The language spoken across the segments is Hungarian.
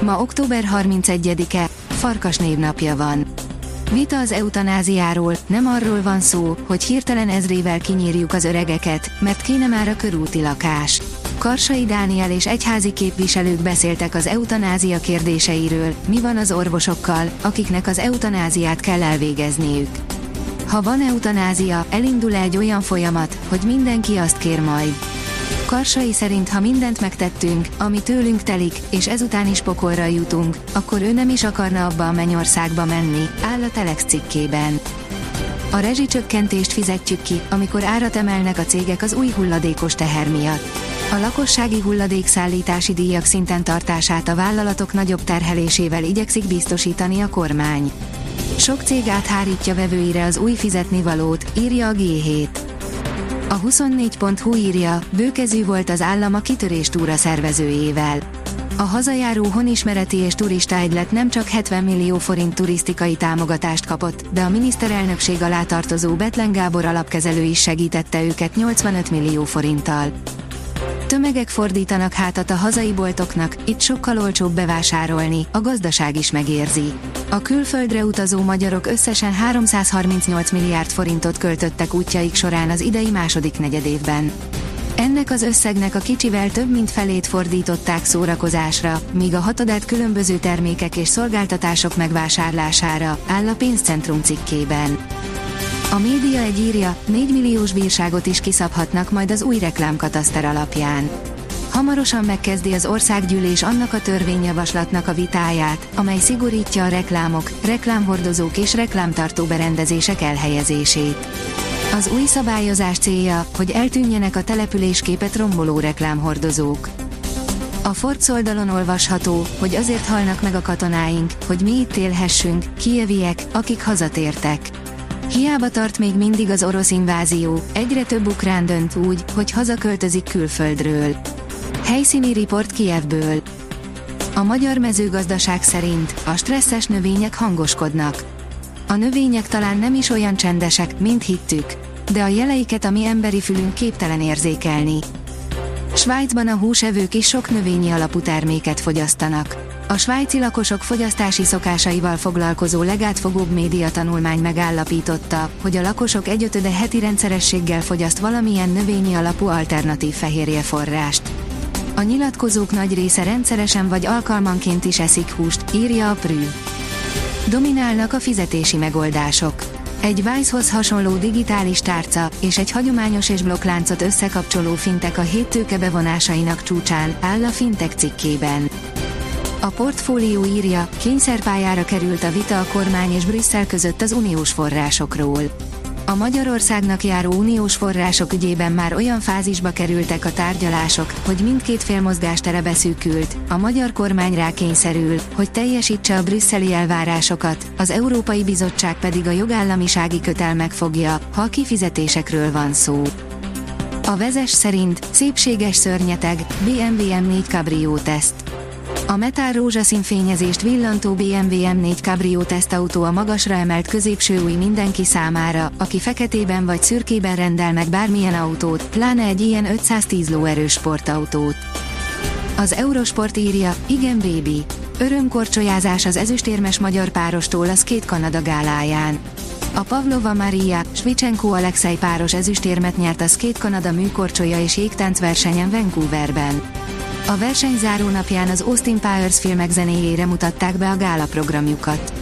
Ma október 31-e, Farkas névnapja van. Vita az eutanáziáról, nem arról van szó, hogy hirtelen ezrével kinyírjuk az öregeket, mert kéne már a körúti lakás. Karsai Dániel és egyházi képviselők beszéltek az eutanázia kérdéseiről, mi van az orvosokkal, akiknek az eutanáziát kell elvégezniük. Ha van eutanázia, elindul egy olyan folyamat, hogy mindenki azt kér majd. Karsai szerint ha mindent megtettünk, ami tőlünk telik, és ezután is pokolra jutunk, akkor ő nem is akarna abba a mennyországba menni, áll a Telex cikkében. A rezsicsökkentést fizetjük ki, amikor árat emelnek a cégek az új hulladékos teher miatt. A lakossági hulladékszállítási díjak szinten tartását a vállalatok nagyobb terhelésével igyekszik biztosítani a kormány. Sok cég áthárítja vevőire az új fizetnivalót, írja a G7. A 24.hu írja, bőkezű volt az állam a kitörés túra szervezőjével. A hazajáró honismereti és turista egylet nem csak 70 millió forint turisztikai támogatást kapott, de a miniszterelnökség alá tartozó Betlen Gábor alapkezelő is segítette őket 85 millió forinttal. Tömegek fordítanak hátat a hazai boltoknak, itt sokkal olcsóbb bevásárolni, a gazdaság is megérzi. A külföldre utazó magyarok összesen 338 milliárd forintot költöttek útjaik során az idei második negyedévben. Ennek az összegnek a kicsivel több mint felét fordították szórakozásra, míg a hatodát különböző termékek és szolgáltatások megvásárlására, áll a pénzcentrum cikkében. A média egy írja, 4 milliós bírságot is kiszabhatnak majd az új reklámkataszter alapján. Hamarosan megkezdi az országgyűlés annak a törvényjavaslatnak a vitáját, amely szigorítja a reklámok, reklámhordozók és reklámtartó berendezések elhelyezését. Az új szabályozás célja, hogy eltűnjenek a településképet romboló reklámhordozók. A Ford oldalon olvasható, hogy azért halnak meg a katonáink, hogy mi itt élhessünk, kieviek, akik hazatértek. Hiába tart még mindig az orosz invázió, egyre több ukrán dönt úgy, hogy hazaköltözik külföldről. Helyszíni riport Kievből. A magyar mezőgazdaság szerint a stresszes növények hangoskodnak. A növények talán nem is olyan csendesek, mint hittük, de a jeleiket a mi emberi fülünk képtelen érzékelni. Svájcban a húsevők is sok növényi alapú terméket fogyasztanak. A svájci lakosok fogyasztási szokásaival foglalkozó legátfogóbb média tanulmány megállapította, hogy a lakosok egyötöde heti rendszerességgel fogyaszt valamilyen növényi alapú alternatív fehérjeforrást. A nyilatkozók nagy része rendszeresen vagy alkalmanként is eszik húst, írja a Prü. Dominálnak a fizetési megoldások. Egy Wisehoz hasonló digitális tárca és egy hagyományos és blokkláncot összekapcsoló fintek a hét tőke bevonásainak csúcsán, áll a fintek cikkében. A portfólió írja, kényszerpályára került a vita a kormány és Brüsszel között az uniós forrásokról. A Magyarországnak járó uniós források ügyében már olyan fázisba kerültek a tárgyalások, hogy mindkét fél mozgástere beszűkült, a magyar kormány rákényszerül, hogy teljesítse a brüsszeli elvárásokat, az Európai Bizottság pedig a jogállamisági kötelmek fogja, ha a kifizetésekről van szó. A vezes szerint szépséges szörnyeteg, BMW M4 Cabrio teszt. A metál rózsaszín fényezést villantó BMW M4 Cabrio tesztautó a magasra emelt középső új mindenki számára, aki feketében vagy szürkében rendel meg bármilyen autót, pláne egy ilyen 510 lóerős sportautót. Az Eurosport írja, igen baby. Örömkorcsolyázás az ezüstérmes magyar párostól a két Kanada gáláján. A Pavlova Maria, Svicsenko Alexei páros ezüstérmet nyert a két Kanada műkorcsolya és jégtánc versenyen Vancouverben. A verseny záró napján az Austin Powers filmek zenéjére mutatták be a gála programjukat.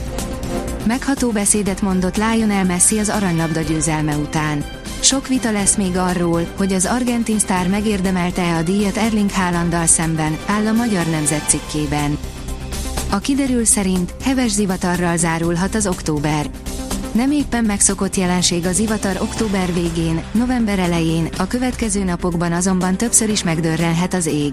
Megható beszédet mondott Lionel Messi az aranylabda győzelme után. Sok vita lesz még arról, hogy az argentin sztár megérdemelte-e a díjat Erling Haalanddal szemben, áll a Magyar Nemzet cikkében. A kiderül szerint heves zivatarral zárulhat az október. Nem éppen megszokott jelenség az zivatar október végén, november elején, a következő napokban azonban többször is megdörrenhet az ég.